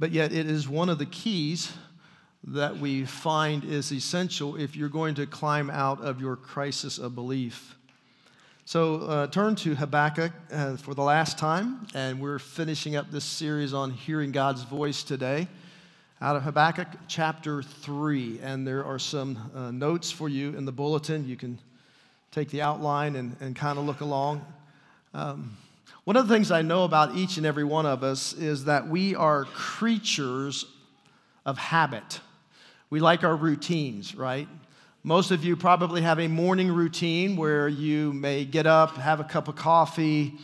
but yet it is one of the keys that we find is essential if you're going to climb out of your crisis of belief. So uh, turn to Habakkuk uh, for the last time, and we're finishing up this series on hearing God's voice today out of Habakkuk chapter 3. And there are some uh, notes for you in the bulletin. You can take the outline and, and kind of look along. Um, one of the things I know about each and every one of us is that we are creatures of habit. We like our routines, right? Most of you probably have a morning routine where you may get up, have a cup of coffee,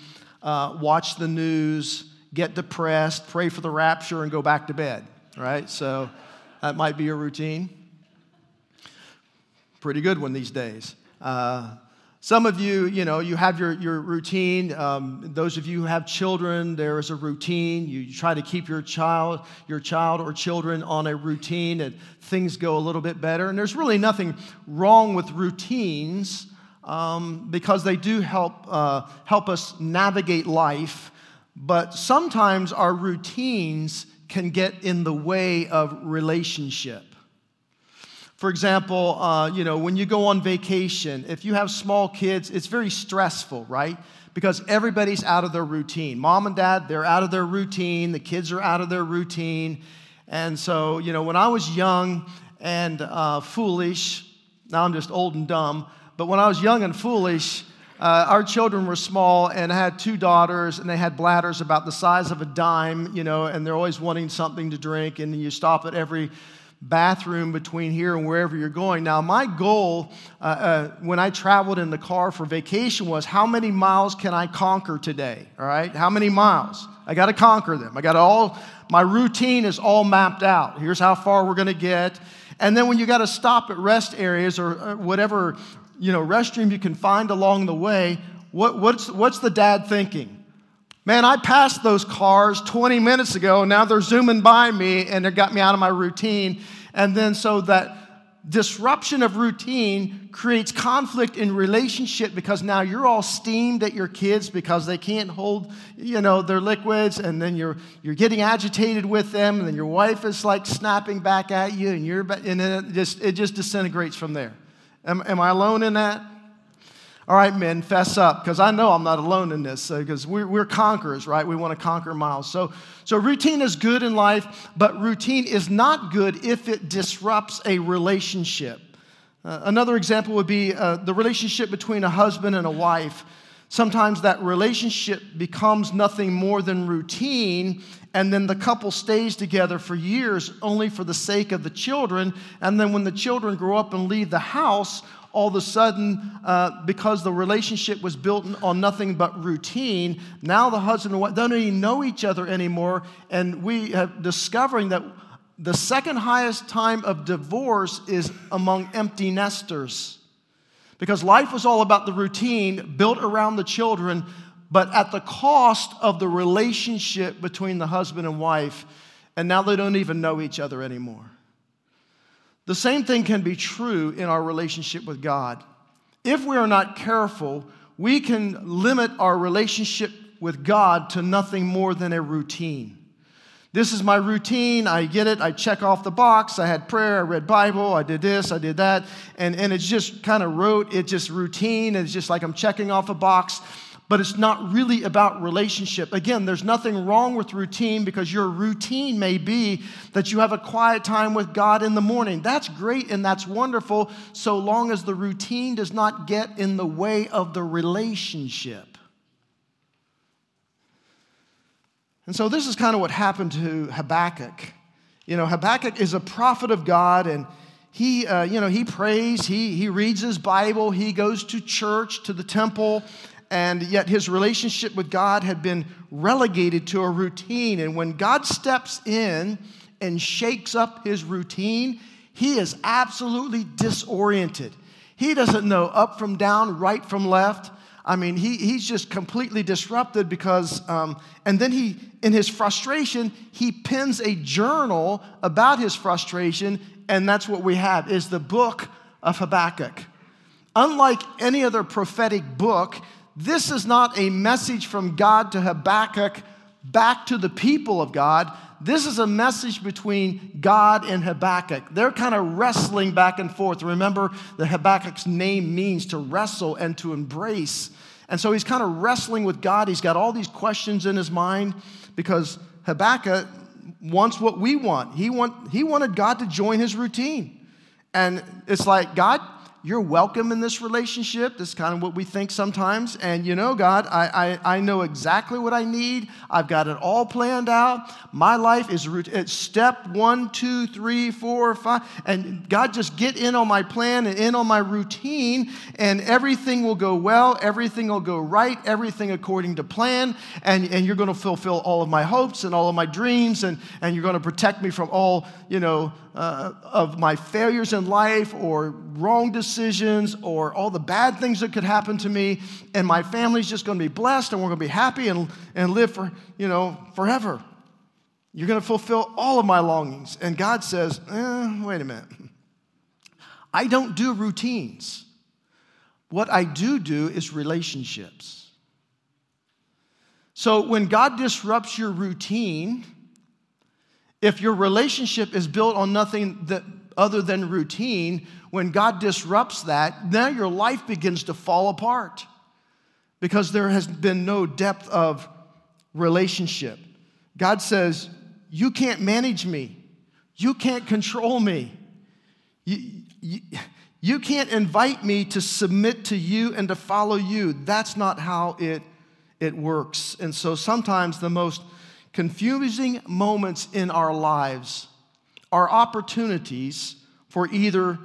uh, watch the news, get depressed, pray for the rapture, and go back to bed, right? So that might be your routine. Pretty good one these days. Uh, some of you, you know, you have your, your routine. Um, those of you who have children, there is a routine. You try to keep your child, your child or children on a routine, and things go a little bit better. And there's really nothing wrong with routines um, because they do help uh, help us navigate life. But sometimes our routines can get in the way of relationship. For example, uh, you know, when you go on vacation, if you have small kids, it's very stressful, right? Because everybody's out of their routine. Mom and dad, they're out of their routine. The kids are out of their routine. And so, you know, when I was young and uh, foolish, now I'm just old and dumb, but when I was young and foolish, uh, our children were small and I had two daughters and they had bladders about the size of a dime, you know, and they're always wanting something to drink and you stop at every bathroom between here and wherever you're going. Now, my goal uh, uh, when I traveled in the car for vacation was how many miles can I conquer today? All right, how many miles? I got to conquer them. I got all, my routine is all mapped out. Here's how far we're going to get. And then when you got to stop at rest areas or uh, whatever, you know, restroom you can find along the way, what, what's, what's the dad thinking? Man, I passed those cars 20 minutes ago. And now they're zooming by me and it got me out of my routine. And then so that disruption of routine creates conflict in relationship because now you're all steamed at your kids because they can't hold you know their liquids and then you're you're getting agitated with them and then your wife is like snapping back at you and you're and then it just it just disintegrates from there am, am i alone in that all right, men, fess up, because I know I'm not alone in this, because uh, we're, we're conquerors, right? We want to conquer miles. So, so routine is good in life, but routine is not good if it disrupts a relationship. Uh, another example would be uh, the relationship between a husband and a wife. Sometimes that relationship becomes nothing more than routine, and then the couple stays together for years only for the sake of the children. And then when the children grow up and leave the house, all of a sudden, uh, because the relationship was built on nothing but routine, now the husband and wife don't even know each other anymore. And we have discovering that the second highest time of divorce is among empty nesters. Because life was all about the routine built around the children, but at the cost of the relationship between the husband and wife. And now they don't even know each other anymore. The same thing can be true in our relationship with God. If we are not careful, we can limit our relationship with God to nothing more than a routine. This is my routine. I get it. I check off the box. I had prayer. I read Bible. I did this. I did that. And, and it's just kind of rote. It's just routine. It's just like I'm checking off a box but it's not really about relationship. Again, there's nothing wrong with routine because your routine may be that you have a quiet time with God in the morning. That's great and that's wonderful so long as the routine does not get in the way of the relationship. And so this is kind of what happened to Habakkuk. You know, Habakkuk is a prophet of God and he, uh, you know, he prays, he, he reads his Bible, he goes to church, to the temple, and yet his relationship with God had been relegated to a routine. And when God steps in and shakes up his routine, he is absolutely disoriented. He doesn't know up from down, right from left. I mean, he, he's just completely disrupted because, um, and then he, in his frustration, he pens a journal about his frustration, and that's what we have is the book of Habakkuk. Unlike any other prophetic book, this is not a message from God to Habakkuk back to the people of God. This is a message between God and Habakkuk. They're kind of wrestling back and forth. Remember, the Habakkuk's name means to wrestle and to embrace. And so he's kind of wrestling with God. He's got all these questions in his mind because Habakkuk wants what we want. He, want, he wanted God to join his routine. And it's like, God, you're welcome in this relationship. That's kind of what we think sometimes. And you know, God, I, I, I know exactly what I need. I've got it all planned out. My life is it's step one, two, three, four, five. And God, just get in on my plan and in on my routine, and everything will go well. Everything will go right. Everything according to plan. And, and you're going to fulfill all of my hopes and all of my dreams, and, and you're going to protect me from all, you know, uh, of my failures in life or wrong decisions or all the bad things that could happen to me and my family's just going to be blessed and we're going to be happy and, and live for you know forever. You're going to fulfill all of my longings. And god says eh, wait a minute. I don't do routines. What i do do is relationships. So when god disrupts your routine if your relationship is built on nothing that, other than routine, when God disrupts that, now your life begins to fall apart because there has been no depth of relationship. God says, You can't manage me, you can't control me. You, you, you can't invite me to submit to you and to follow you. That's not how it, it works. And so sometimes the most confusing moments in our lives are opportunities for either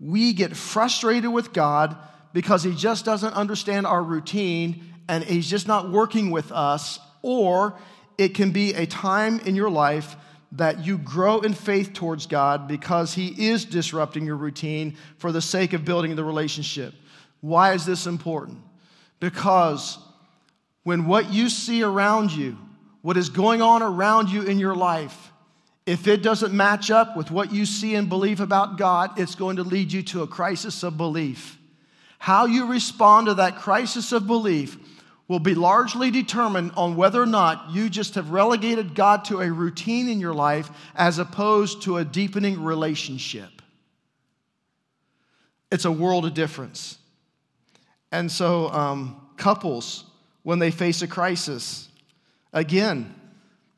we get frustrated with God because He just doesn't understand our routine and He's just not working with us, or it can be a time in your life that you grow in faith towards God because He is disrupting your routine for the sake of building the relationship. Why is this important? Because when what you see around you what is going on around you in your life, if it doesn't match up with what you see and believe about God, it's going to lead you to a crisis of belief. How you respond to that crisis of belief will be largely determined on whether or not you just have relegated God to a routine in your life as opposed to a deepening relationship. It's a world of difference. And so, um, couples, when they face a crisis, Again,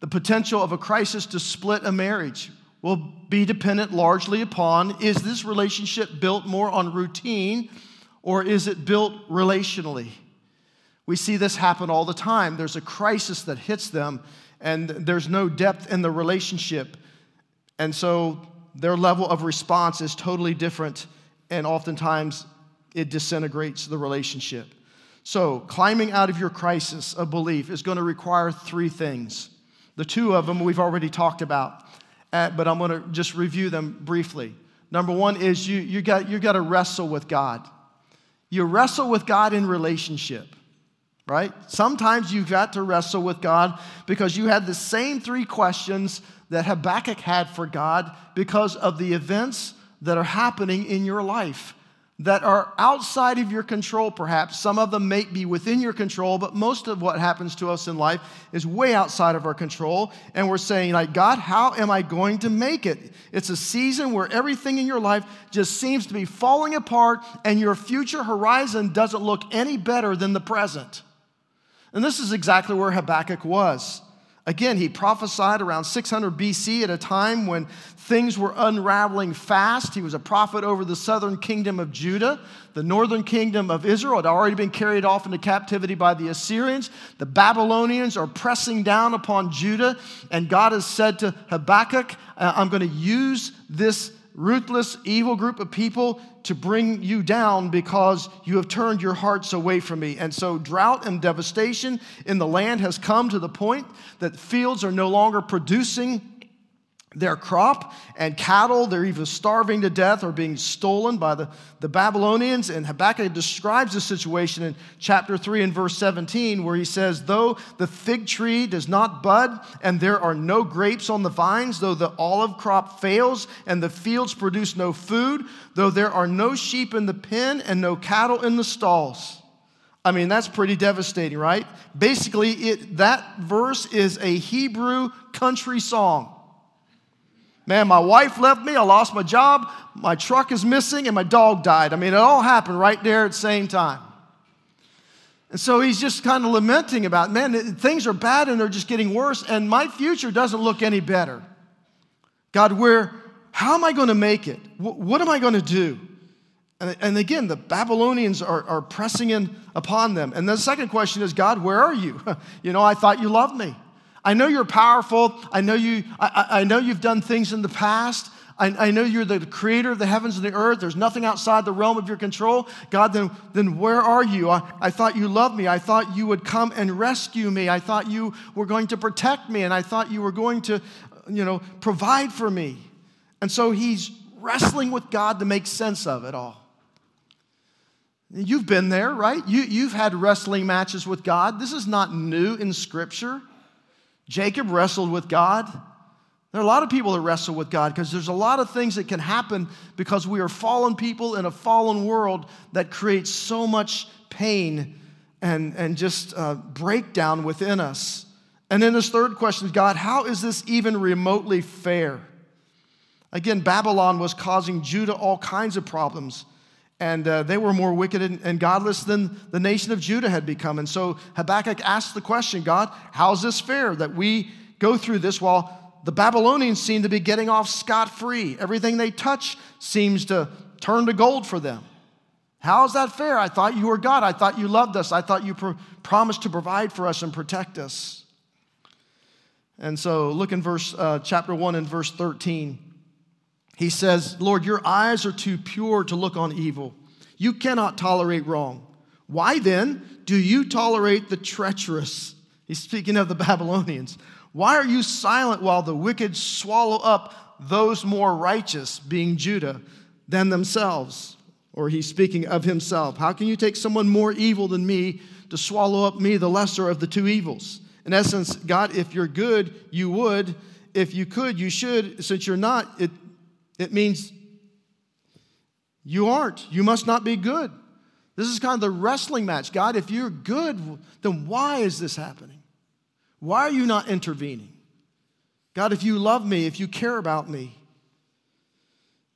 the potential of a crisis to split a marriage will be dependent largely upon is this relationship built more on routine or is it built relationally? We see this happen all the time. There's a crisis that hits them, and there's no depth in the relationship. And so their level of response is totally different, and oftentimes it disintegrates the relationship. So, climbing out of your crisis of belief is going to require three things. The two of them we've already talked about, uh, but I'm going to just review them briefly. Number one is you, you, got, you got to wrestle with God. You wrestle with God in relationship, right? Sometimes you've got to wrestle with God because you had the same three questions that Habakkuk had for God because of the events that are happening in your life that are outside of your control, perhaps. Some of them may be within your control, but most of what happens to us in life is way outside of our control. And we're saying, like, God, how am I going to make it? It's a season where everything in your life just seems to be falling apart, and your future horizon doesn't look any better than the present. And this is exactly where Habakkuk was. Again, he prophesied around 600 BC at a time when things were unraveling fast. He was a prophet over the southern kingdom of Judah. The northern kingdom of Israel had already been carried off into captivity by the Assyrians. The Babylonians are pressing down upon Judah, and God has said to Habakkuk, I'm going to use this ruthless, evil group of people to bring you down because you have turned your hearts away from me. And so, drought and devastation in the land has come to the point that fields are no longer producing their crop and cattle. They're even starving to death or being stolen by the, the Babylonians. And Habakkuk describes the situation in chapter 3 and verse 17, where he says, Though the fig tree does not bud, and there are no grapes on the vines, though the olive crop fails, and the fields produce no food, though there are no sheep in the pen and no cattle in the stalls, I mean, that's pretty devastating, right? Basically, it, that verse is a Hebrew country song. Man, my wife left me, I lost my job, my truck is missing, and my dog died. I mean, it all happened right there at the same time. And so he's just kind of lamenting about, man, things are bad and they're just getting worse, and my future doesn't look any better. God, where, how am I going to make it? What am I going to do? And, and again, the Babylonians are, are pressing in upon them. And the second question is, God, where are you? you know, I thought you loved me. I know you're powerful. I know, you, I, I know you've done things in the past. I, I, know you're the creator of the heavens and the earth. There's nothing outside the realm of your control. God, then, then where are you? I, I thought you loved me. I thought you would come and rescue me. I thought you were going to protect me. And I thought you were going to, you know, provide for me. And so he's wrestling with God to make sense of it all. You've been there, right? You, you've had wrestling matches with God. This is not new in Scripture. Jacob wrestled with God. There are a lot of people that wrestle with God because there's a lot of things that can happen because we are fallen people in a fallen world that creates so much pain and, and just uh, breakdown within us. And then this third question God, how is this even remotely fair? Again, Babylon was causing Judah all kinds of problems and uh, they were more wicked and, and, godless than the nation of Judah had become. And so Habakkuk asked the question God, how's this fair that we go through this while the Babylonians seem to be getting off scot free? Everything they touch seems to turn to gold for them. How is that fair? I thought you were God. I thought you loved us. I thought you promised to provide for us and protect us. And so look in verse uh, chapter 1 and verse 13. He says, Lord, your eyes are too pure to look on evil. You cannot tolerate wrong. Why then do you tolerate the treacherous? He's speaking of the Babylonians. Why are you silent while the wicked swallow up those more righteous, being Judah, than themselves? Or he's speaking of himself. How can you take someone more evil than me to swallow up me, the lesser of the two evils? In essence, God, if you're good, you would. If you could, you should. Since you're not, it it means you aren't. You must not be good. This is kind of the wrestling match. God, if you're good, then why is this happening? Why are you not intervening? God, if you love me, if you care about me.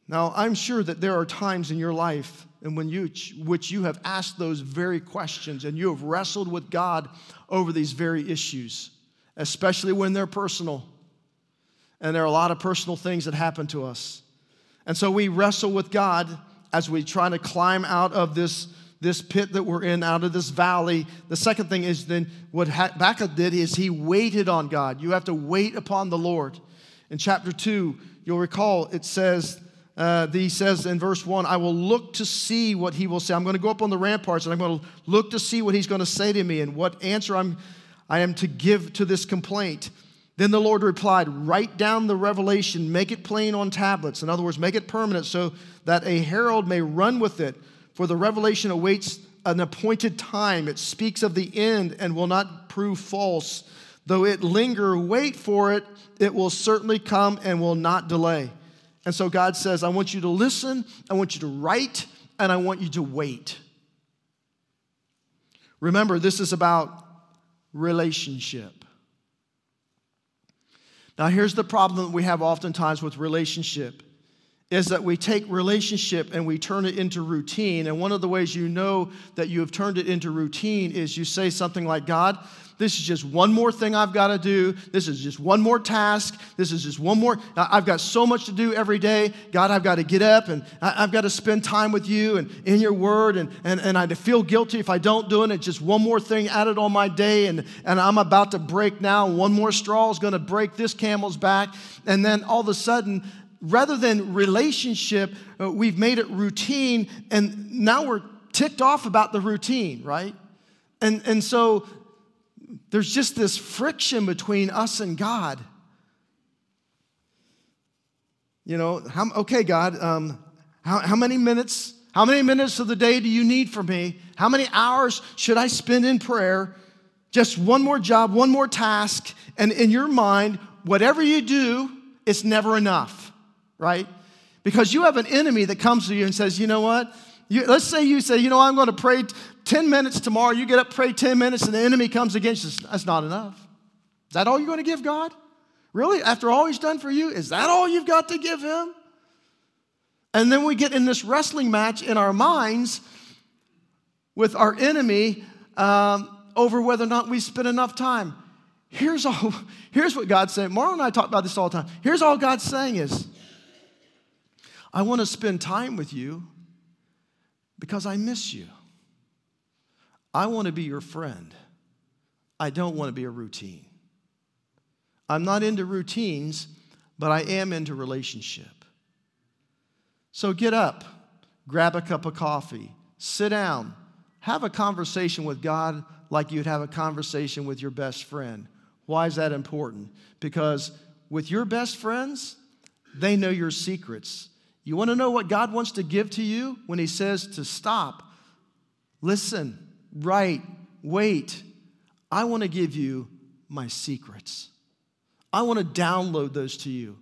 Now, I'm sure that there are times in your life and when you which you have asked those very questions and you have wrestled with God over these very issues, especially when they're personal. And there are a lot of personal things that happen to us. And so we wrestle with God as we try to climb out of this, this pit that we're in, out of this valley. The second thing is then what Habakkuk did is he waited on God. You have to wait upon the Lord. In chapter 2, you'll recall it says, uh, he says in verse 1, I will look to see what he will say. I'm going to go up on the ramparts and I'm going to look to see what he's going to say to me and what answer I'm, I am to give to this complaint. Then the Lord replied, Write down the revelation, make it plain on tablets. In other words, make it permanent so that a herald may run with it. For the revelation awaits an appointed time. It speaks of the end and will not prove false. Though it linger, wait for it. It will certainly come and will not delay. And so God says, I want you to listen, I want you to write, and I want you to wait. Remember, this is about relationship. Now, here's the problem that we have oftentimes with relationship is that we take relationship and we turn it into routine. And one of the ways you know that you have turned it into routine is you say something like, God, this is just one more thing I've got to do. This is just one more task. This is just one more. I've got so much to do every day. God, I've got to get up and I've got to spend time with you and in your word. And, and, and I feel guilty if I don't do it. It's just one more thing added on my day. And, and I'm about to break now. One more straw is going to break this camel's back. And then all of a sudden, rather than relationship, uh, we've made it routine. And now we're ticked off about the routine, right? And, and so there's just this friction between us and God. You know, how, okay, God, um, how, how many minutes? How many minutes of the day do you need from me? How many hours should I spend in prayer? Just one more job, one more task. And in your mind, whatever you do, it's never enough, right? Because you have an enemy that comes to you and says, you know what? You, let's say you say, you know, I'm going to pray 10 minutes tomorrow. You get up, pray 10 minutes, and the enemy comes against us. That's not enough. Is that all you're going to give God? Really? After all he's done for you, is that all you've got to give him? And then we get in this wrestling match in our minds with our enemy um, over whether or not we spend enough time. Here's all. Here's what God's saying. Marlon and I talk about this all the time. Here's all God's saying is, I want to spend time with you because I miss you. I want to be your friend. I don't want to be a routine. I'm not into routines, but I am into relationship. So get up, grab a cup of coffee, sit down, have a conversation with God like you'd have a conversation with your best friend. Why is that important? Because with your best friends, they know your secrets. You want to know what God wants to give to you when He says to stop, listen, write, wait. I want to give you my secrets. I want to download those to you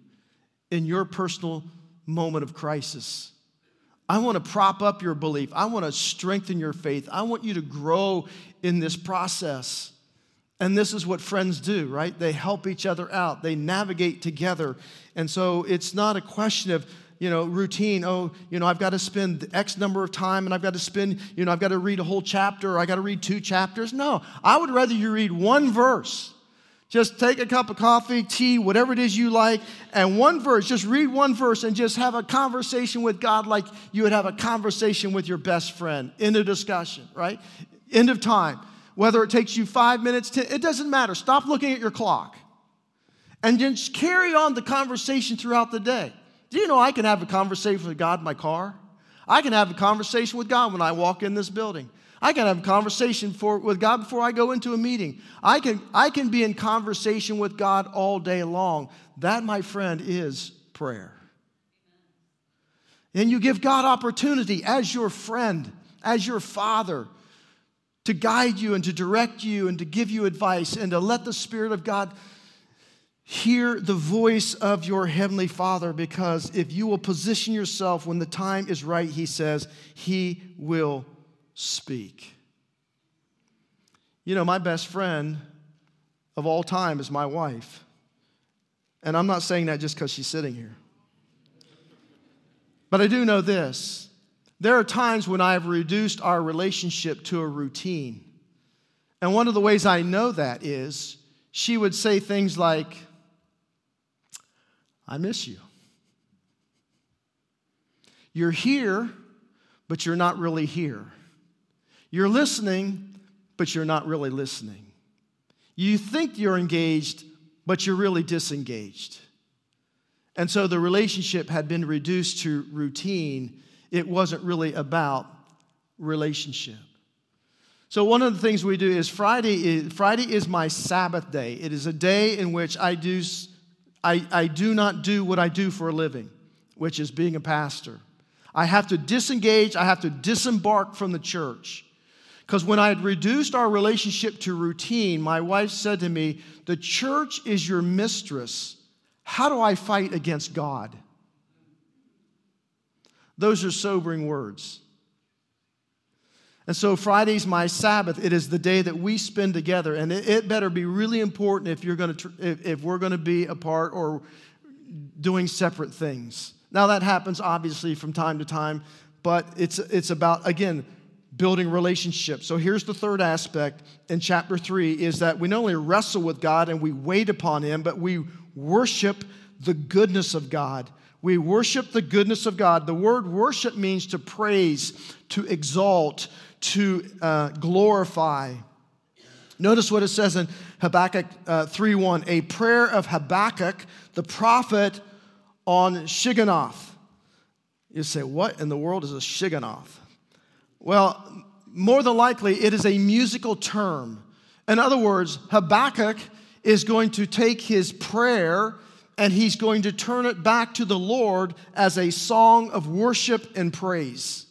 in your personal moment of crisis. I want to prop up your belief. I want to strengthen your faith. I want you to grow in this process. And this is what friends do, right? They help each other out, they navigate together. And so it's not a question of, you know, routine. Oh, you know, I've got to spend X number of time and I've got to spend, you know, I've got to read a whole chapter or I got to read two chapters. No, I would rather you read one verse just take a cup of coffee, tea, whatever it is you like, and one verse, just read one verse and just have a conversation with God like you would have a conversation with your best friend. End of discussion, right? End of time. Whether it takes you five minutes, ten, it doesn't matter. Stop looking at your clock and just carry on the conversation throughout the day. Do you know I can have a conversation with God in my car? I can have a conversation with God when I walk in this building. I can have a conversation for, with God before I go into a meeting. I can, I can be in conversation with God all day long. That, my friend, is prayer. And you give God opportunity as your friend, as your father, to guide you and to direct you and to give you advice and to let the Spirit of God hear the voice of your Heavenly Father because if you will position yourself when the time is right, He says, He will speak. You know, my best friend of all time is my wife. And I'm not saying that just because she's sitting here. But I do know this there are times when I have reduced our relationship to a routine. And one of the ways I know that is she would say things like, I miss you. You're here, but you're not really here. You're listening, but you're not really listening. You think you're engaged, but you're really disengaged. And so the relationship had been reduced to routine. It wasn't really about relationship. So one of the things we do is Friday is, Friday is my Sabbath day. It is a day in which I do, I, I do not do what I do for a living, which is being a pastor. I have to disengage, I have to disembark from the church. Because when I had reduced our relationship to routine, my wife said to me, The church is your mistress. How do I fight against God? Those are sobering words. And so Friday's my Sabbath. It is the day that we spend together, and it, it better be really important if you're going to if, if we're going to be apart or doing separate things. Now that happens obviously from time to time, but it's it's about again building relationships. So here's the third aspect in chapter 3 is that we not only wrestle with God and we wait upon him, but we worship the goodness of God. We worship the goodness of God. The word worship means to praise, to exalt, to uh, glorify. Notice what it says in Habakkuk uh, 3:1, a prayer of Habakkuk, the prophet on Shigionoth. You say, what in the world is a Shigionoth? Well, more than likely, it is a musical term. In other words, Habakkuk is going to take his prayer and he's going to turn it back to the Lord as a song of worship and praise.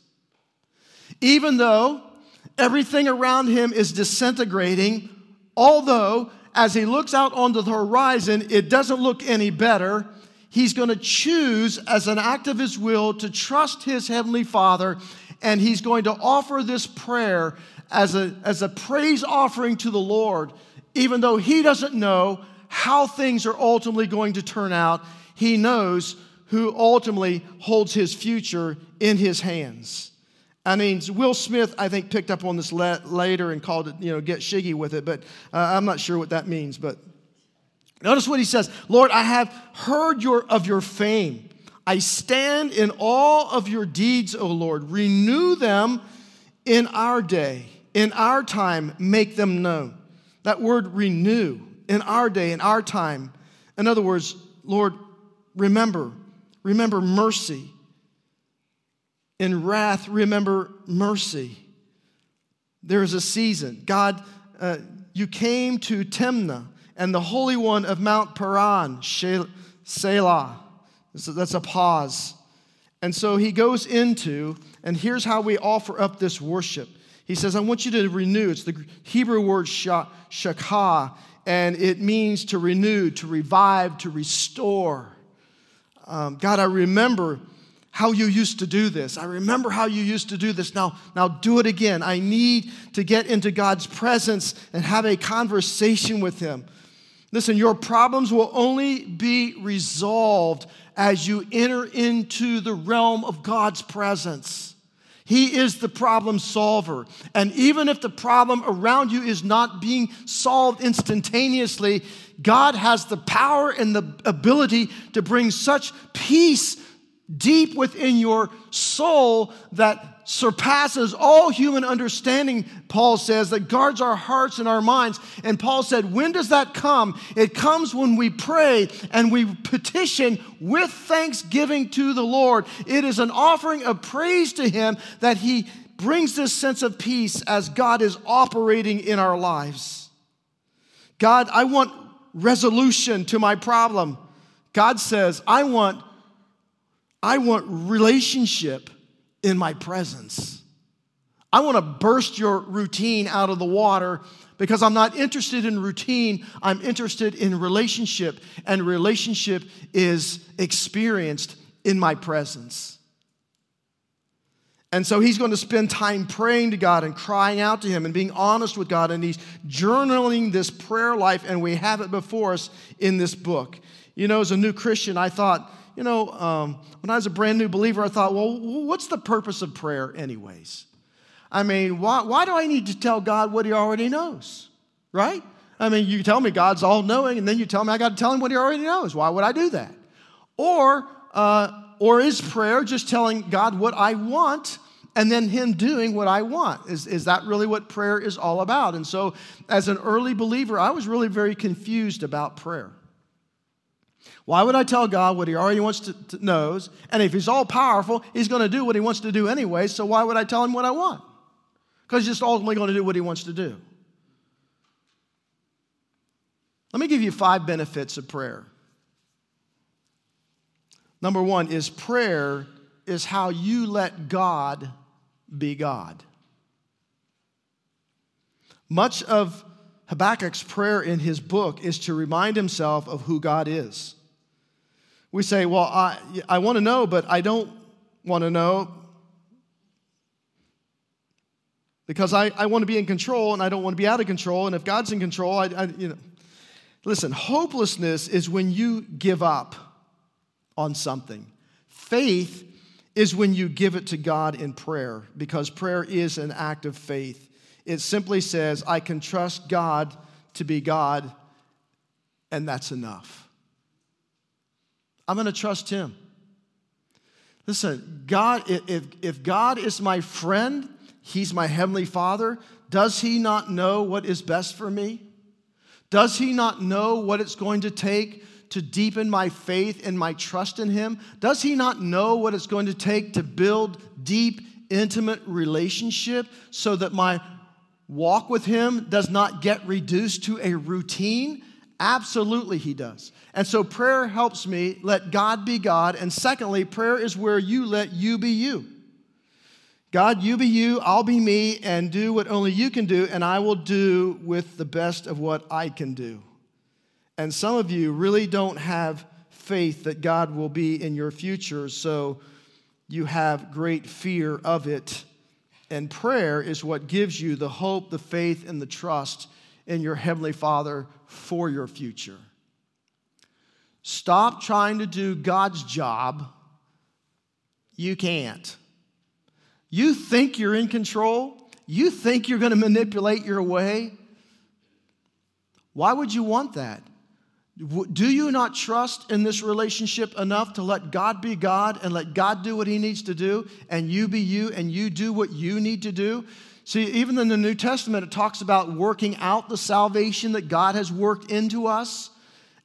Even though everything around him is disintegrating, although as he looks out onto the horizon, it doesn't look any better, he's going to choose as an act of his will to trust his heavenly Father and he's going to offer this prayer as a, as a praise offering to the Lord, even though he doesn't know how things are ultimately going to turn out. He knows who ultimately holds his future in his hands. I mean, Will Smith, I think, picked up on this le- later and called it, you know, get shiggy with it, but uh, I'm not sure what that means. But notice what he says Lord, I have heard your, of your fame. I stand in awe of your deeds, O Lord. Renew them in our day, in our time, make them known. That word renew, in our day, in our time. In other words, Lord, remember, remember mercy. In wrath, remember mercy. There is a season. God, uh, you came to Timnah and the Holy One of Mount Paran, Selah. That's a pause. And so he goes into, and here's how we offer up this worship. He says, I want you to renew. It's the Hebrew word shakah, and it means to renew, to revive, to restore. Um, God, I remember how you used to do this. I remember how you used to do this. Now, now do it again. I need to get into God's presence and have a conversation with Him. Listen, your problems will only be resolved as you enter into the realm of God's presence. He is the problem solver. And even if the problem around you is not being solved instantaneously, God has the power and the ability to bring such peace deep within your soul that surpasses all human understanding, Paul says, that guards our hearts and our minds. And Paul said, When does that come? It comes when we pray and we petition with thanksgiving to the Lord. It is an offering of praise to Him that He brings this sense of peace as God is operating in our lives. God, I want resolution to my problem. God says, I want I want relationship in my presence. I want to burst your routine out of the water because I'm not interested in routine. I'm interested in relationship, and relationship is experienced in my presence. And so he's going to spend time praying to God and crying out to Him and being honest with God. And he's journaling this prayer life, and we have it before us in this book. You know, as a new Christian, I thought, you know, um, when I was a brand new believer, I thought, well, what's the purpose of prayer, anyways? I mean, why, why do I need to tell God what He already knows? Right? I mean, you tell me God's all knowing, and then you tell me I got to tell Him what He already knows. Why would I do that? Or, uh, or is prayer just telling God what I want? and then him doing what I want. Is, is that really what prayer is all about? And so, as an early believer, I was really very confused about prayer. Why would I tell God what He already wants to, to knows? And if He's all powerful, He's going to do what He wants to do anyway. So why would I tell Him what I want? Because He's just ultimately going to do what He wants to do. Let me give you five benefits of prayer. Number one is prayer is how you let God be God. Much of Habakkuk's prayer in his book is to remind himself of who God is. We say, Well, I, I want to know, but I don't want to know because I, I want to be in control and I don't want to be out of control. And if God's in control, I, I you know. Listen, hopelessness is when you give up on something. Faith is when you give it to God in prayer because prayer is an act of faith. It simply says, I can trust God to be God, and that's enough. I'm going to trust him. Listen, God, if, if God is my friend, he's my heavenly father, does he not know what is best for me? Does he not know what it's going to take to deepen my faith and my trust in him? Does he not know what it's going to take to build deep, intimate relationship so that my walk with him does not get reduced to a routine? Absolutely, He does. And so prayer helps me let God be God. And secondly, prayer is where you let you be you. God, you be you, I'll be me, and do what only you can do, and I will do with the best of what I can do. And some of you really don't have faith that God will be in your future, so you have great fear of it And prayer is what gives you the hope, the faith, and the trust in your Heavenly Father for your future. Stop trying to do God's job. You can't. You think you're in control. You think you're going to manipulate your way. Why would you want that? Do you not trust in this relationship enough to let God be God and let God do what He needs to do and you be you and you do what you need to do? See, even in the New Testament, it talks about working out the salvation that God has worked into us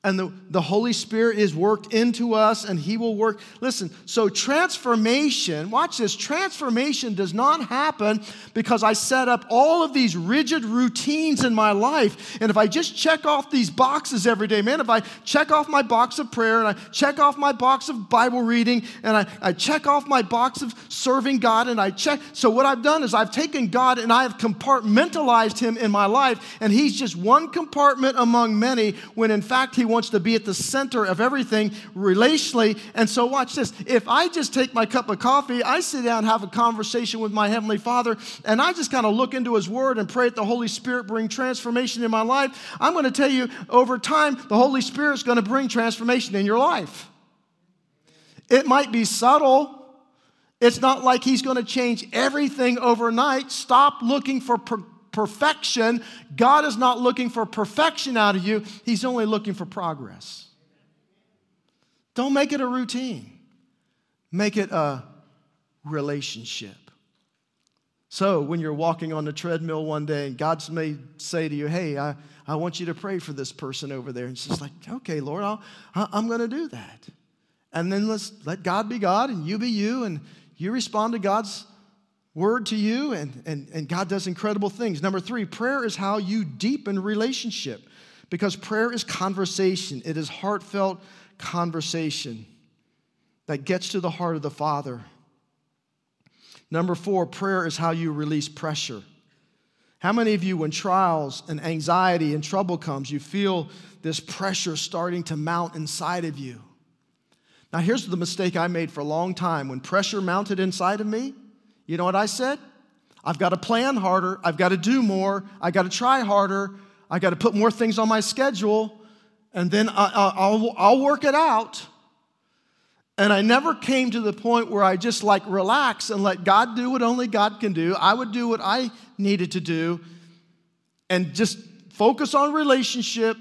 and the, the Holy Spirit is worked into us and He will work. Listen, so transformation, watch this, transformation does not happen because I set up all of these rigid routines in my life. And if I just check off these boxes every day, man, if I check off my box of prayer and I check off my box of Bible reading and I, I check off my box of serving God and I check. So what I've done is I've taken God and I have compartmentalized Him in my life and He's just one compartment among many when in fact He wants to be at the center of everything relationally. And so, watch this. If I just take my cup of coffee, I sit down, have a conversation with my Heavenly Father, and I just kind of look into His Word and pray that the Holy Spirit bring transformation in my life, I'm going to tell you over time, the Holy Spirit is going to bring transformation in your life. It might be subtle. It's not like he's going to change everything overnight. Stop looking for perfection. God is not looking for perfection out of you, He's only looking for progress. Don't make it a routine, make it a relationship. So, when you're walking on the treadmill one day and God may say to you, Hey, I, I want you to pray for this person over there. And just like, Okay, Lord, I'll, I'm going to do that. And then let's let God be God and you be you, and you respond to God's word to you, and, and, and God does incredible things. Number three, prayer is how you deepen relationship because prayer is conversation, it is heartfelt conversation that gets to the heart of the Father. Number four, prayer is how you release pressure. How many of you, when trials and anxiety and trouble comes, you feel this pressure starting to mount inside of you? Now, here's the mistake I made for a long time. When pressure mounted inside of me, you know what I said? I've got to plan harder. I've got to do more. I've got to try harder. I've got to put more things on my schedule. And then I'll, I'll work it out. And I never came to the point where I just like relax and let God do what only God can do. I would do what I needed to do and just focus on relationship.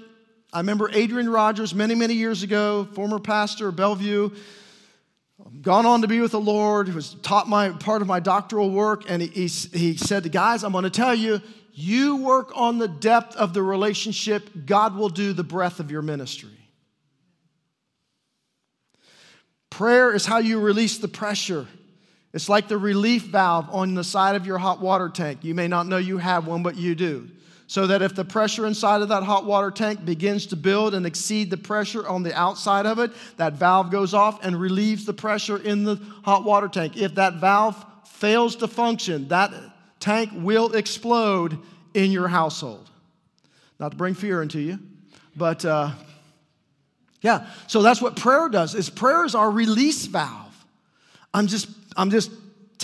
I remember Adrian Rogers many, many years ago, former pastor of Bellevue gone on to be with the Lord, who was taught my part of my doctoral work, and he, he, he said to guys, I'm going to tell you, you work on the depth of the relationship, God will do the breadth of your ministry. Prayer is how you release the pressure. It's like the relief valve on the side of your hot water tank. You may not know you have one, but you do so that if the pressure inside of that hot water tank begins to build and exceed the pressure on the outside of it, that valve goes off and relieves the pressure in the hot water tank. If that valve fails to function, that tank will explode in your household. Not to bring fear into you, but uh, yeah. So that's what prayer does. Is prayer is our release valve. I'm just I'm just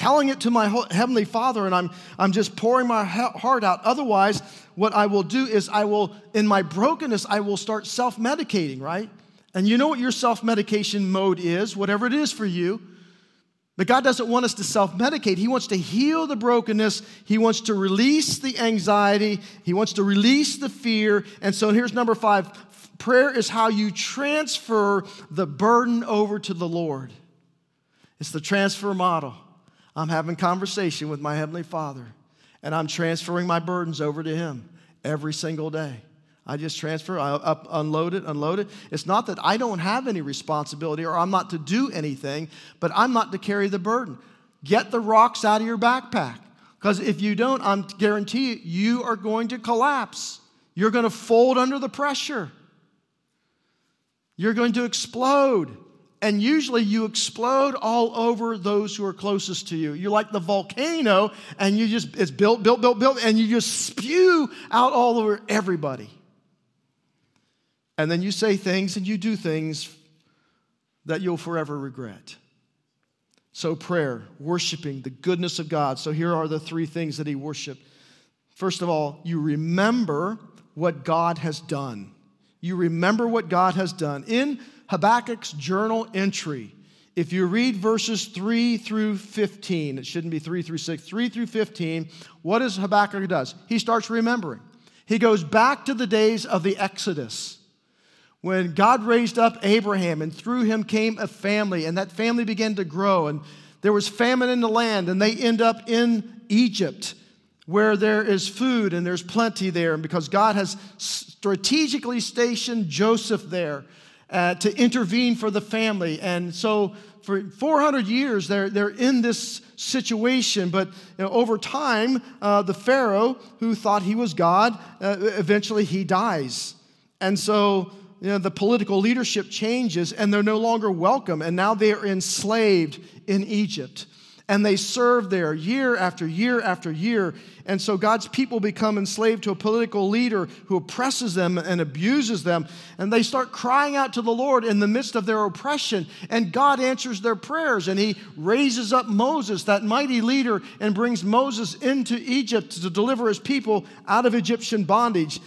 telling it to my heavenly father and I'm, I'm just pouring my heart out otherwise what i will do is i will in my brokenness i will start self-medicating right? And you know what your self-medication mode is whatever it is for you. But god doesn't want us to self-medicate. He wants to heal the brokenness. He wants to release the anxiety. He wants to release the fear. And so here's number five. Prayer is how you transfer the burden over to the lord. It's the transfer model. I'm having conversation with my Heavenly Father, and I'm transferring my burdens over to Him every single day. I just transfer, I up, unload it, unload it. It's not that I don't have any responsibility or I'm not to do anything, but I'm not to carry the burden. Get the rocks out of your backpack. Because if you don't, I'm guarantee you, you are going to collapse. You're going to fold under the pressure. You're going to explode. And usually you explode all over those who are closest to you. You're like the volcano, and you just, it's built, built, built, built, and you just spew out all over everybody. And then you say things and you do things that you'll forever regret. So, prayer, worshiping the goodness of God. So, here are the three things that he worshiped. First of all, you remember what God has done. You remember what God has done. In Habakkuk's journal entry, if you read verses 3 through 15, it shouldn't be 3 through 6, 3 through 15, what does Habakkuk does? He starts remembering. He goes back to the days of the Exodus when God raised up Abraham and through him came a family and that family began to grow and there was famine in the land and they end up in Egypt where there is food and there's plenty there and because God has strategically stationed Joseph there uh, to intervene for the family. And so for 400 years they're, they're in this situation but you know, over time uh, the pharaoh who thought he was god uh, eventually he dies. And so you know, the political leadership changes and they're no longer welcome, and now they are enslaved in Egypt. And they serve there year after year after year. And so God's people become enslaved to a political leader who oppresses them and abuses them. And they start crying out to the Lord in the midst of their oppression. And God answers their prayers. And He raises up Moses, that mighty leader, and brings Moses into Egypt to deliver His people out of Egyptian bondage.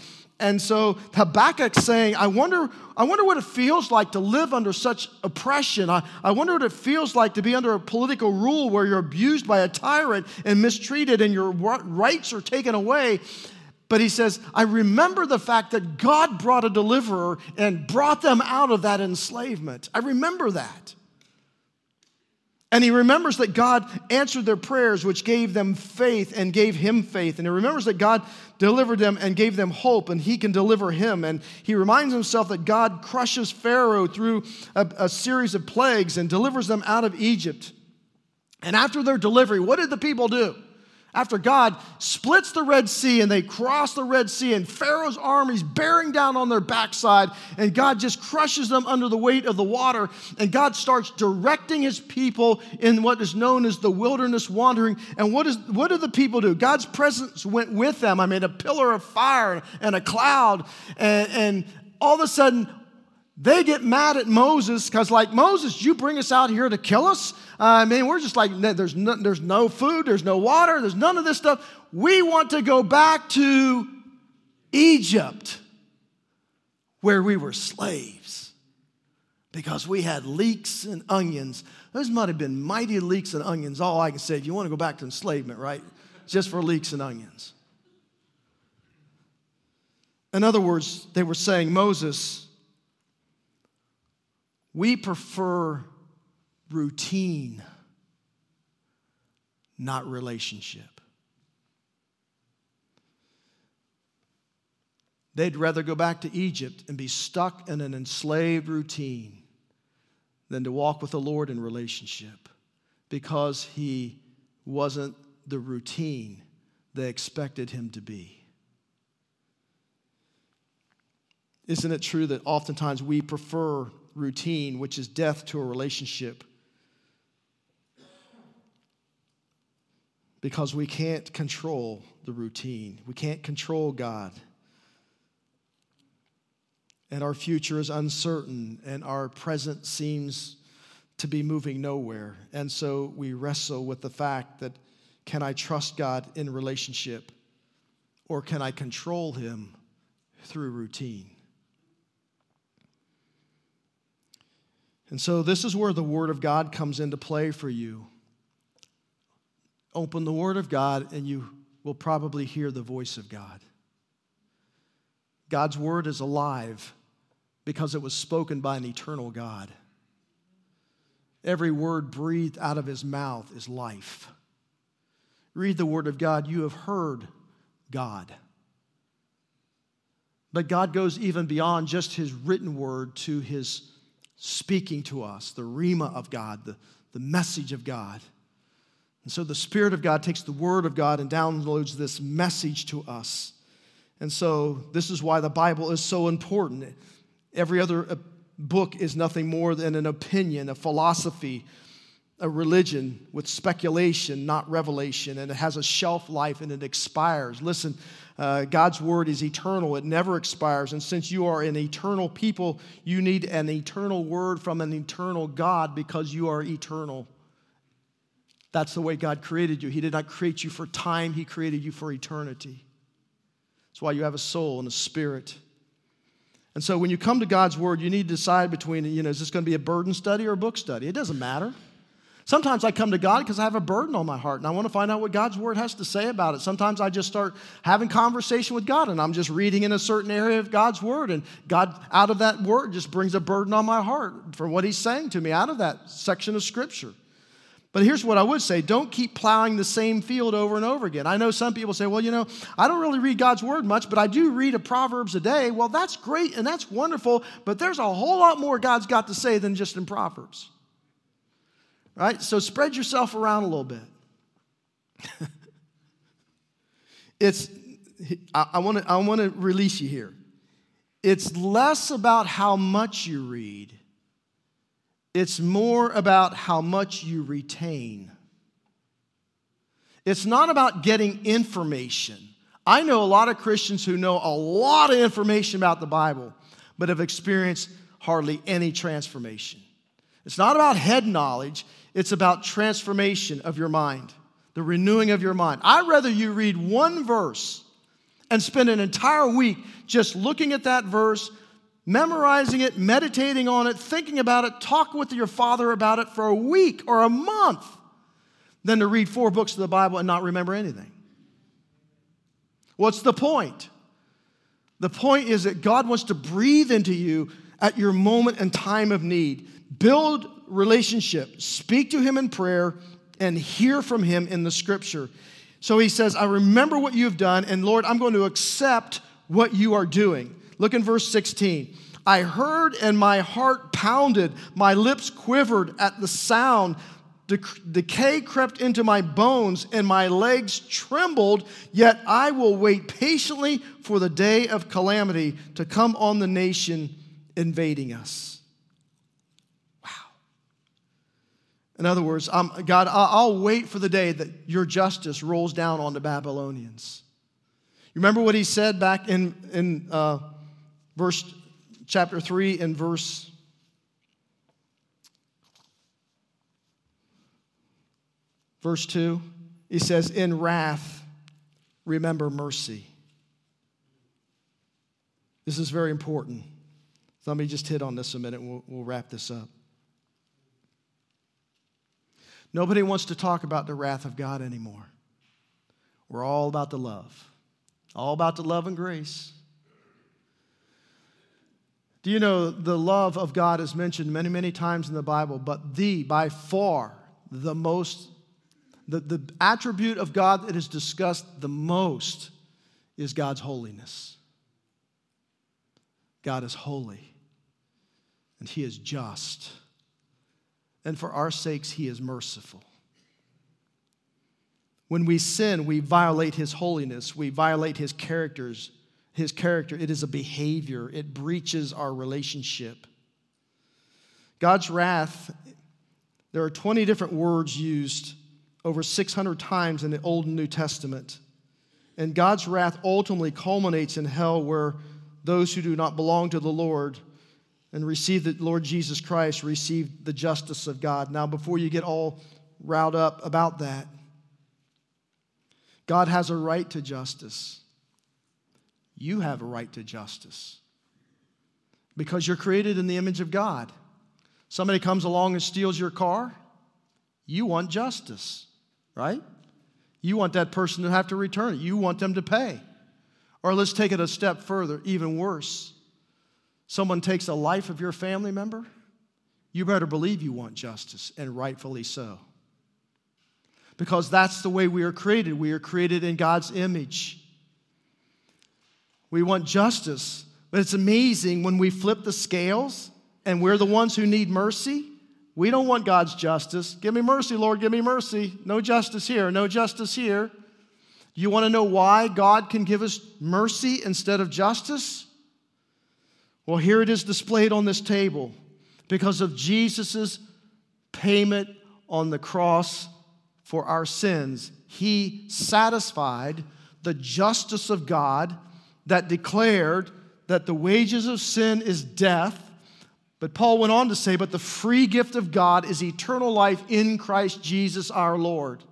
And so Habakkuk's saying, I wonder, I wonder what it feels like to live under such oppression. I, I wonder what it feels like to be under a political rule where you're abused by a tyrant and mistreated and your rights are taken away. But he says, I remember the fact that God brought a deliverer and brought them out of that enslavement. I remember that. And he remembers that God answered their prayers, which gave them faith and gave him faith. And he remembers that God delivered them and gave them hope, and he can deliver him. And he reminds himself that God crushes Pharaoh through a, a series of plagues and delivers them out of Egypt. And after their delivery, what did the people do? After God splits the Red Sea and they cross the Red Sea, and Pharaoh's armies bearing down on their backside, and God just crushes them under the weight of the water, and God starts directing his people in what is known as the wilderness wandering. And what, is, what do the people do? God's presence went with them. I mean, a pillar of fire and a cloud, and, and all of a sudden, they get mad at Moses because, like, Moses, you bring us out here to kill us? Uh, I mean, we're just like, there's no, there's no food, there's no water, there's none of this stuff. We want to go back to Egypt where we were slaves because we had leeks and onions. Those might have been mighty leeks and onions. All I can say, if you want to go back to enslavement, right? Just for leeks and onions. In other words, they were saying, Moses, we prefer routine, not relationship. They'd rather go back to Egypt and be stuck in an enslaved routine than to walk with the Lord in relationship because he wasn't the routine they expected him to be. Isn't it true that oftentimes we prefer routine, which is death to a relationship. Because we can't control the routine, we can't control God. And our future is uncertain, and our present seems to be moving nowhere. And so we wrestle with the fact that can I trust God in relationship, or can I control Him through routine? And so, this is where the Word of God comes into play for you. Open the Word of God, and you will probably hear the voice of God. God's Word is alive because it was spoken by an eternal God. Every word breathed out of his mouth is life. Read the Word of God. You have heard God. But God goes even beyond just his written word to his speaking to us, the rhema of God, the, the message of God. And so the Spirit of God takes the Word of God and downloads this message to us. And so this is why the Bible is so important. Every other uh, book is nothing more than an opinion, a philosophy, a religion with speculation, not revelation, and it has a shelf life and it expires. Listen, uh, God's word is eternal, it never expires. And since you are an eternal people, you need an eternal word from an eternal God because you are eternal That's the way God created you. He did not create you for time, He created you for eternity. That's why you have a soul and a spirit. And so when you come to God's Word, you need to decide between, you know, is this going to be a burden study or a book study? It doesn't matter. Sometimes I come to God because I have a burden on my heart and I want to find out what God's word has to say about it. Sometimes I just start having conversation with God and I'm just reading in a certain area of God's word and God out of that word just brings a burden on my heart for what he's saying to me out of that section of scripture. But here's what I would say don't keep plowing the same field over and over again. I know some people say, well, you know, I don't really read God's word much, but I do read a Proverbs a day. Well, that's great and that's wonderful, but there's a whole lot more God's got to say than just in Proverbs right? So spread yourself around a little bit. it's, I, want to I want to release you here. It's less about how much you read, it's more about how much you retain. It's not about getting information. I know a lot of Christians who know a lot of information about the Bible, but have experienced hardly any transformation. It's not about head knowledge, it's about transformation of your mind, the renewing of your mind. I'd rather you read one verse and spend an entire week just looking at that verse, memorizing it, meditating on it, thinking about it, talk with your father about it for a week or a month than to read four books of the Bible and not remember anything. What's the point? The point is that God wants to breathe into you at your moment and time of need. Build relationship. Speak to him in prayer and hear from him in the scripture. So he says, I remember what you've done, and Lord, I'm going to accept what you are doing. Look in verse 16. I heard and my heart pounded, my lips quivered at the sound. Decay crept into my bones and my legs trembled, yet I will wait patiently for the day of calamity to come on the nation invading us. In other words, I'm, God, I'll wait for the day that your justice rolls down on the Babylonians. You remember what he said back in, in uh, verse chapter 3 and verse verse 2 he says in wrath remember mercy. This is very important. Let me just hit on this a minute we'll, we'll wrap this up Nobody wants to talk about the wrath of God anymore. We're all about the love, all about the love and grace. Do you know the love of God is mentioned many, many times in the Bible, but the, by far, the most, the, the attribute of God that is discussed the most is God's holiness. God is holy, and He is just and for our sakes, He is merciful. When we sin, we violate His holiness, we violate His characters. His character, it is a behavior, it breaches our relationship. God's wrath, there are 20 different words used over 600 times in the Old and New Testament. And God's wrath ultimately culminates in hell, where those who do not belong to the Lord and receive the Lord Jesus Christ, receive the justice of God. Now, before you get all riled up about that, God has a right to justice. You have a right to justice because you're created in the image of God. Somebody comes along and steals your car, you want justice, right? You want that person to have to return it, you want them to pay. Or let's take it a step further, even worse someone takes a life of your family member, you better believe you want justice, and rightfully so. Because that's the way we are created. We are created in God's image. We want justice, but it's amazing when we flip the scales and we're the ones who need mercy. We don't want God's justice. Give me mercy, Lord, give me mercy. No justice here, no justice here. You want to know why God can give us mercy instead of justice? Well, here it is displayed on this table because of Jesus' payment on the cross for our sins. He satisfied the justice of God that declared that the wages of sin is death, But Paul went on to say, But the free gift of God is eternal life in Christ Jesus our Lord.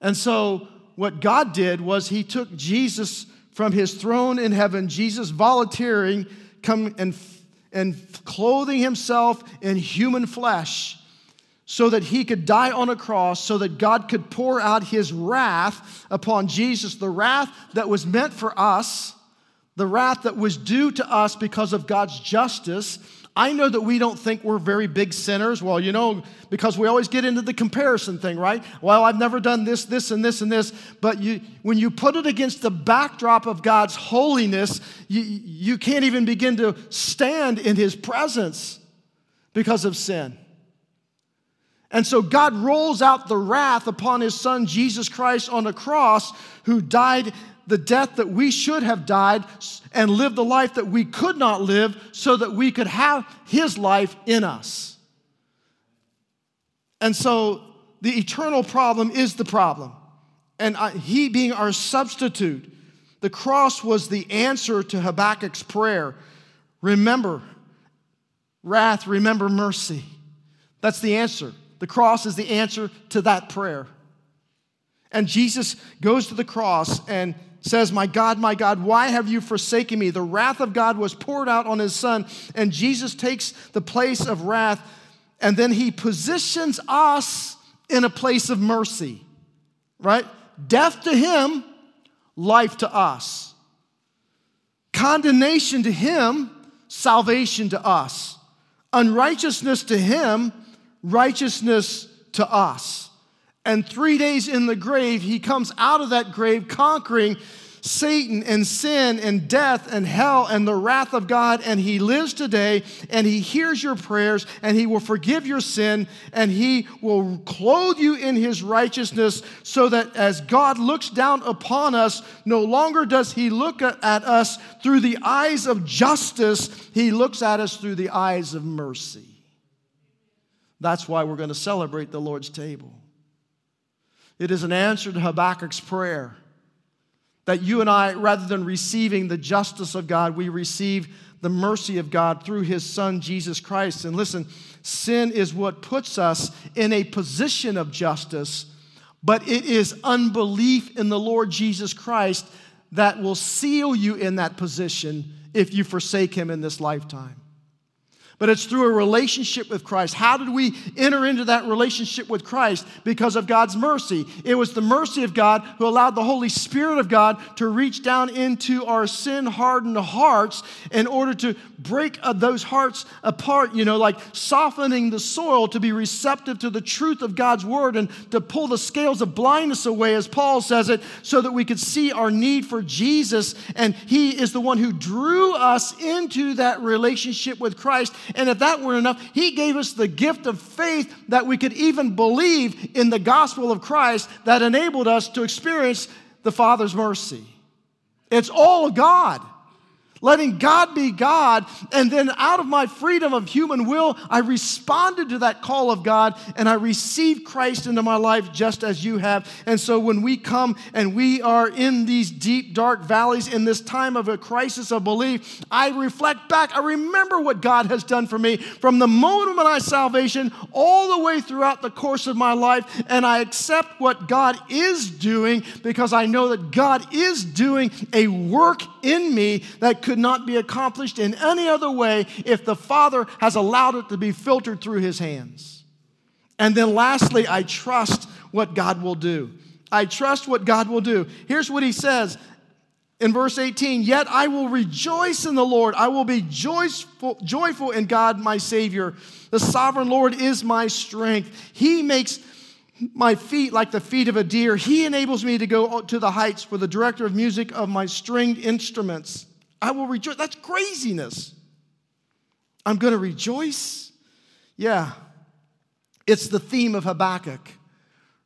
And so, what God did was He took Jesus from His throne in heaven, Jesus volunteering, come and, and clothing Himself in human flesh so that he could die on a cross, so that God could pour out his wrath upon Jesus, the wrath that was meant for us, the wrath that was due to us because of God's justice, I know that we don't think we're very big sinners. Well, you know, because we always get into the comparison thing, right? Well, I've never done this, this, and this, and this. But you, when you put it against the backdrop of God's holiness, you, you can't even begin to stand in His presence because of sin. And so God rolls out the wrath upon His Son, Jesus Christ, on the cross, who died the death that we should have died and lived the life that we could not live so that we could have his life in us. And so the eternal problem is the problem. And he being our substitute, the cross was the answer to Habakkuk's prayer. Remember wrath, remember mercy. That's the answer. The cross is the answer to that prayer. And Jesus goes to the cross and says, My God, my God, why have you forsaken me? The wrath of God was poured out on his son, and Jesus takes the place of wrath, and then he positions us in a place of mercy, right? Death to him, life to us. Condemnation to him, salvation to us. Unrighteousness to him, righteousness to us. And three days in the grave, he comes out of that grave conquering Satan and sin and death and hell and the wrath of God. And he lives today and he hears your prayers and he will forgive your sin and he will clothe you in his righteousness so that as God looks down upon us, no longer does he look at us through the eyes of justice, he looks at us through the eyes of mercy. That's why we're going to celebrate the Lord's table. It is an answer to Habakkuk's prayer that you and I, rather than receiving the justice of God, we receive the mercy of God through his son, Jesus Christ. And listen, sin is what puts us in a position of justice, but it is unbelief in the Lord Jesus Christ that will seal you in that position if you forsake him in this lifetime but it's through a relationship with Christ. How did we enter into that relationship with Christ? Because of God's mercy. It was the mercy of God who allowed the Holy Spirit of God to reach down into our sin hardened hearts in order to break uh, those hearts apart, you know, like softening the soil to be receptive to the truth of God's word and to pull the scales of blindness away, as Paul says it, so that we could see our need for Jesus. And He is the one who drew us into that relationship with Christ and if that weren't enough, He gave us the gift of faith that we could even believe in the gospel of Christ that enabled us to experience the Father's mercy. It's all God letting God be God. And then out of my freedom of human will, I responded to that call of God and I received Christ into my life just as you have. And so when we come and we are in these deep, dark valleys in this time of a crisis of belief, I reflect back. I remember what God has done for me from the moment of my salvation all the way throughout the course of my life. And I accept what God is doing because I know that God is doing a work in me that could not be accomplished in any other way if the Father has allowed it to be filtered through his hands. And then lastly, I trust what God will do. I trust what God will do. Here's what he says in verse 18 Yet I will rejoice in the Lord. I will be joyful, joyful in God, my Savior. The sovereign Lord is my strength. He makes my feet like the feet of a deer. He enables me to go to the heights for the director of music of my stringed instruments. I will rejoice. That's craziness. I'm going to rejoice. Yeah. It's the theme of Habakkuk.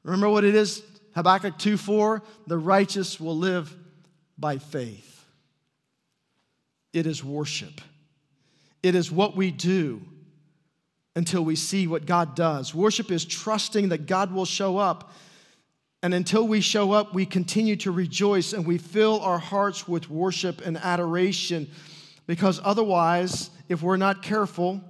Remember what it is? Habakkuk 2 4 The righteous will live by faith. It is worship, it is what we do until we see what God does. Worship is trusting that God will show up and until we show up, we continue to rejoice and we fill our hearts with worship and adoration. Because otherwise, if we're not careful,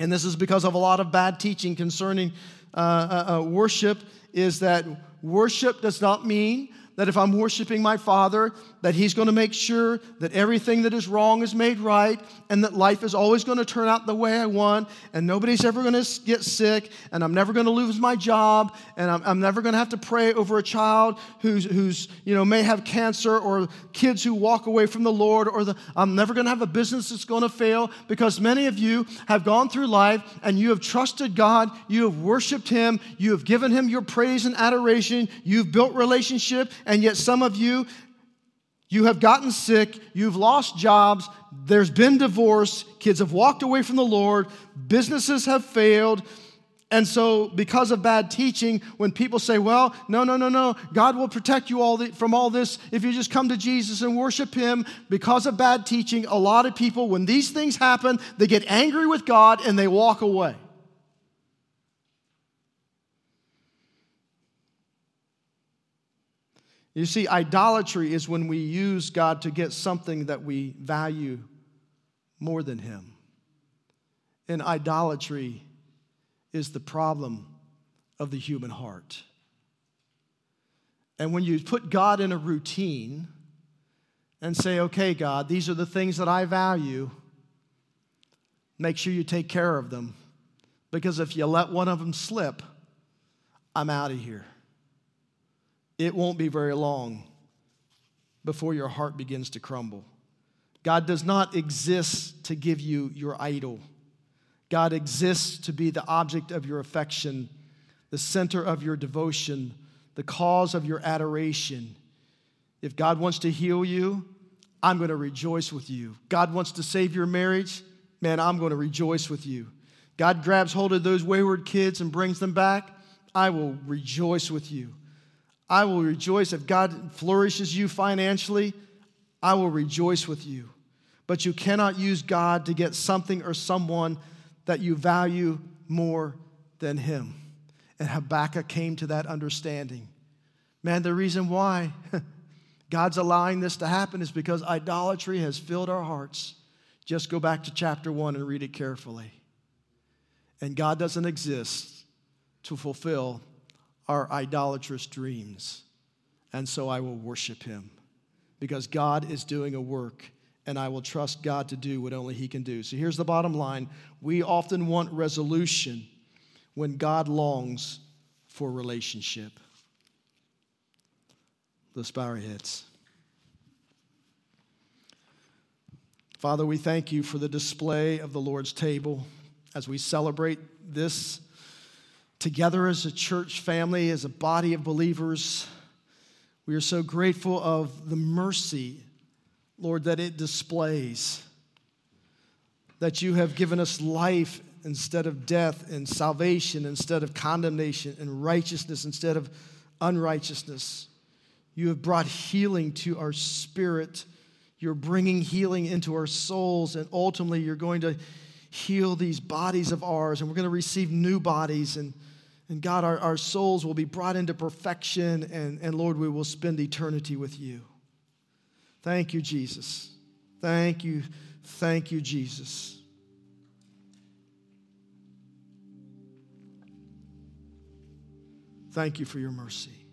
and this is because of a lot of bad teaching concerning uh, uh, uh, worship, is that worship does not mean that if I'm worshiping my Father, that He's going to make sure that everything that is wrong is made right, and that life is always going to turn out the way I want, and nobody's ever going to get sick, and I'm never going to lose my job, and I'm, I'm never going to have to pray over a child who's, who's, you know, may have cancer, or kids who walk away from the Lord, or the, I'm never going to have a business that's going to fail, because many of you have gone through life and you have trusted God, you have worshiped Him, you have given Him your praise and adoration, you've built relationship, and yet some of you you have gotten sick, you've lost jobs, there's been divorce, kids have walked away from the Lord, businesses have failed. And so, because of bad teaching, when people say, well, no, no, no, no, God will protect you all the, from all this if you just come to Jesus and worship Him, because of bad teaching, a lot of people, when these things happen, they get angry with God and they walk away. You see, idolatry is when we use God to get something that we value more than Him. And idolatry is the problem of the human heart. And when you put God in a routine and say, okay, God, these are the things that I value, make sure you take care of them. Because if you let one of them slip, I'm out of here it won't be very long before your heart begins to crumble. God does not exist to give you your idol. God exists to be the object of your affection, the center of your devotion, the cause of your adoration. If God wants to heal you, I'm going to rejoice with you. God wants to save your marriage, man, I'm going to rejoice with you. God grabs hold of those wayward kids and brings them back, I will rejoice with you. I will rejoice. If God flourishes you financially, I will rejoice with you. But you cannot use God to get something or someone that you value more than Him. And Habakkuk came to that understanding. Man, the reason why God's allowing this to happen is because idolatry has filled our hearts. Just go back to chapter one and read it carefully. And God doesn't exist to fulfill our idolatrous dreams. And so I will worship him because God is doing a work and I will trust God to do what only he can do. So here's the bottom line we often want resolution when God longs for relationship. Let's bow our heads. Father, we thank you for the display of the Lord's table as we celebrate this together as a church family, as a body of believers. We are so grateful of the mercy, Lord, that it displays. That you have given us life instead of death, and salvation instead of condemnation, and righteousness instead of unrighteousness. You have brought healing to our spirit. You're bringing healing into our souls, and ultimately, you're going to heal these bodies of ours, and we're going to receive new bodies. And and God, our, our souls will be brought into perfection, and, and Lord, we will spend eternity with you. Thank you, Jesus. Thank you. Thank you, Jesus. Thank you for your mercy.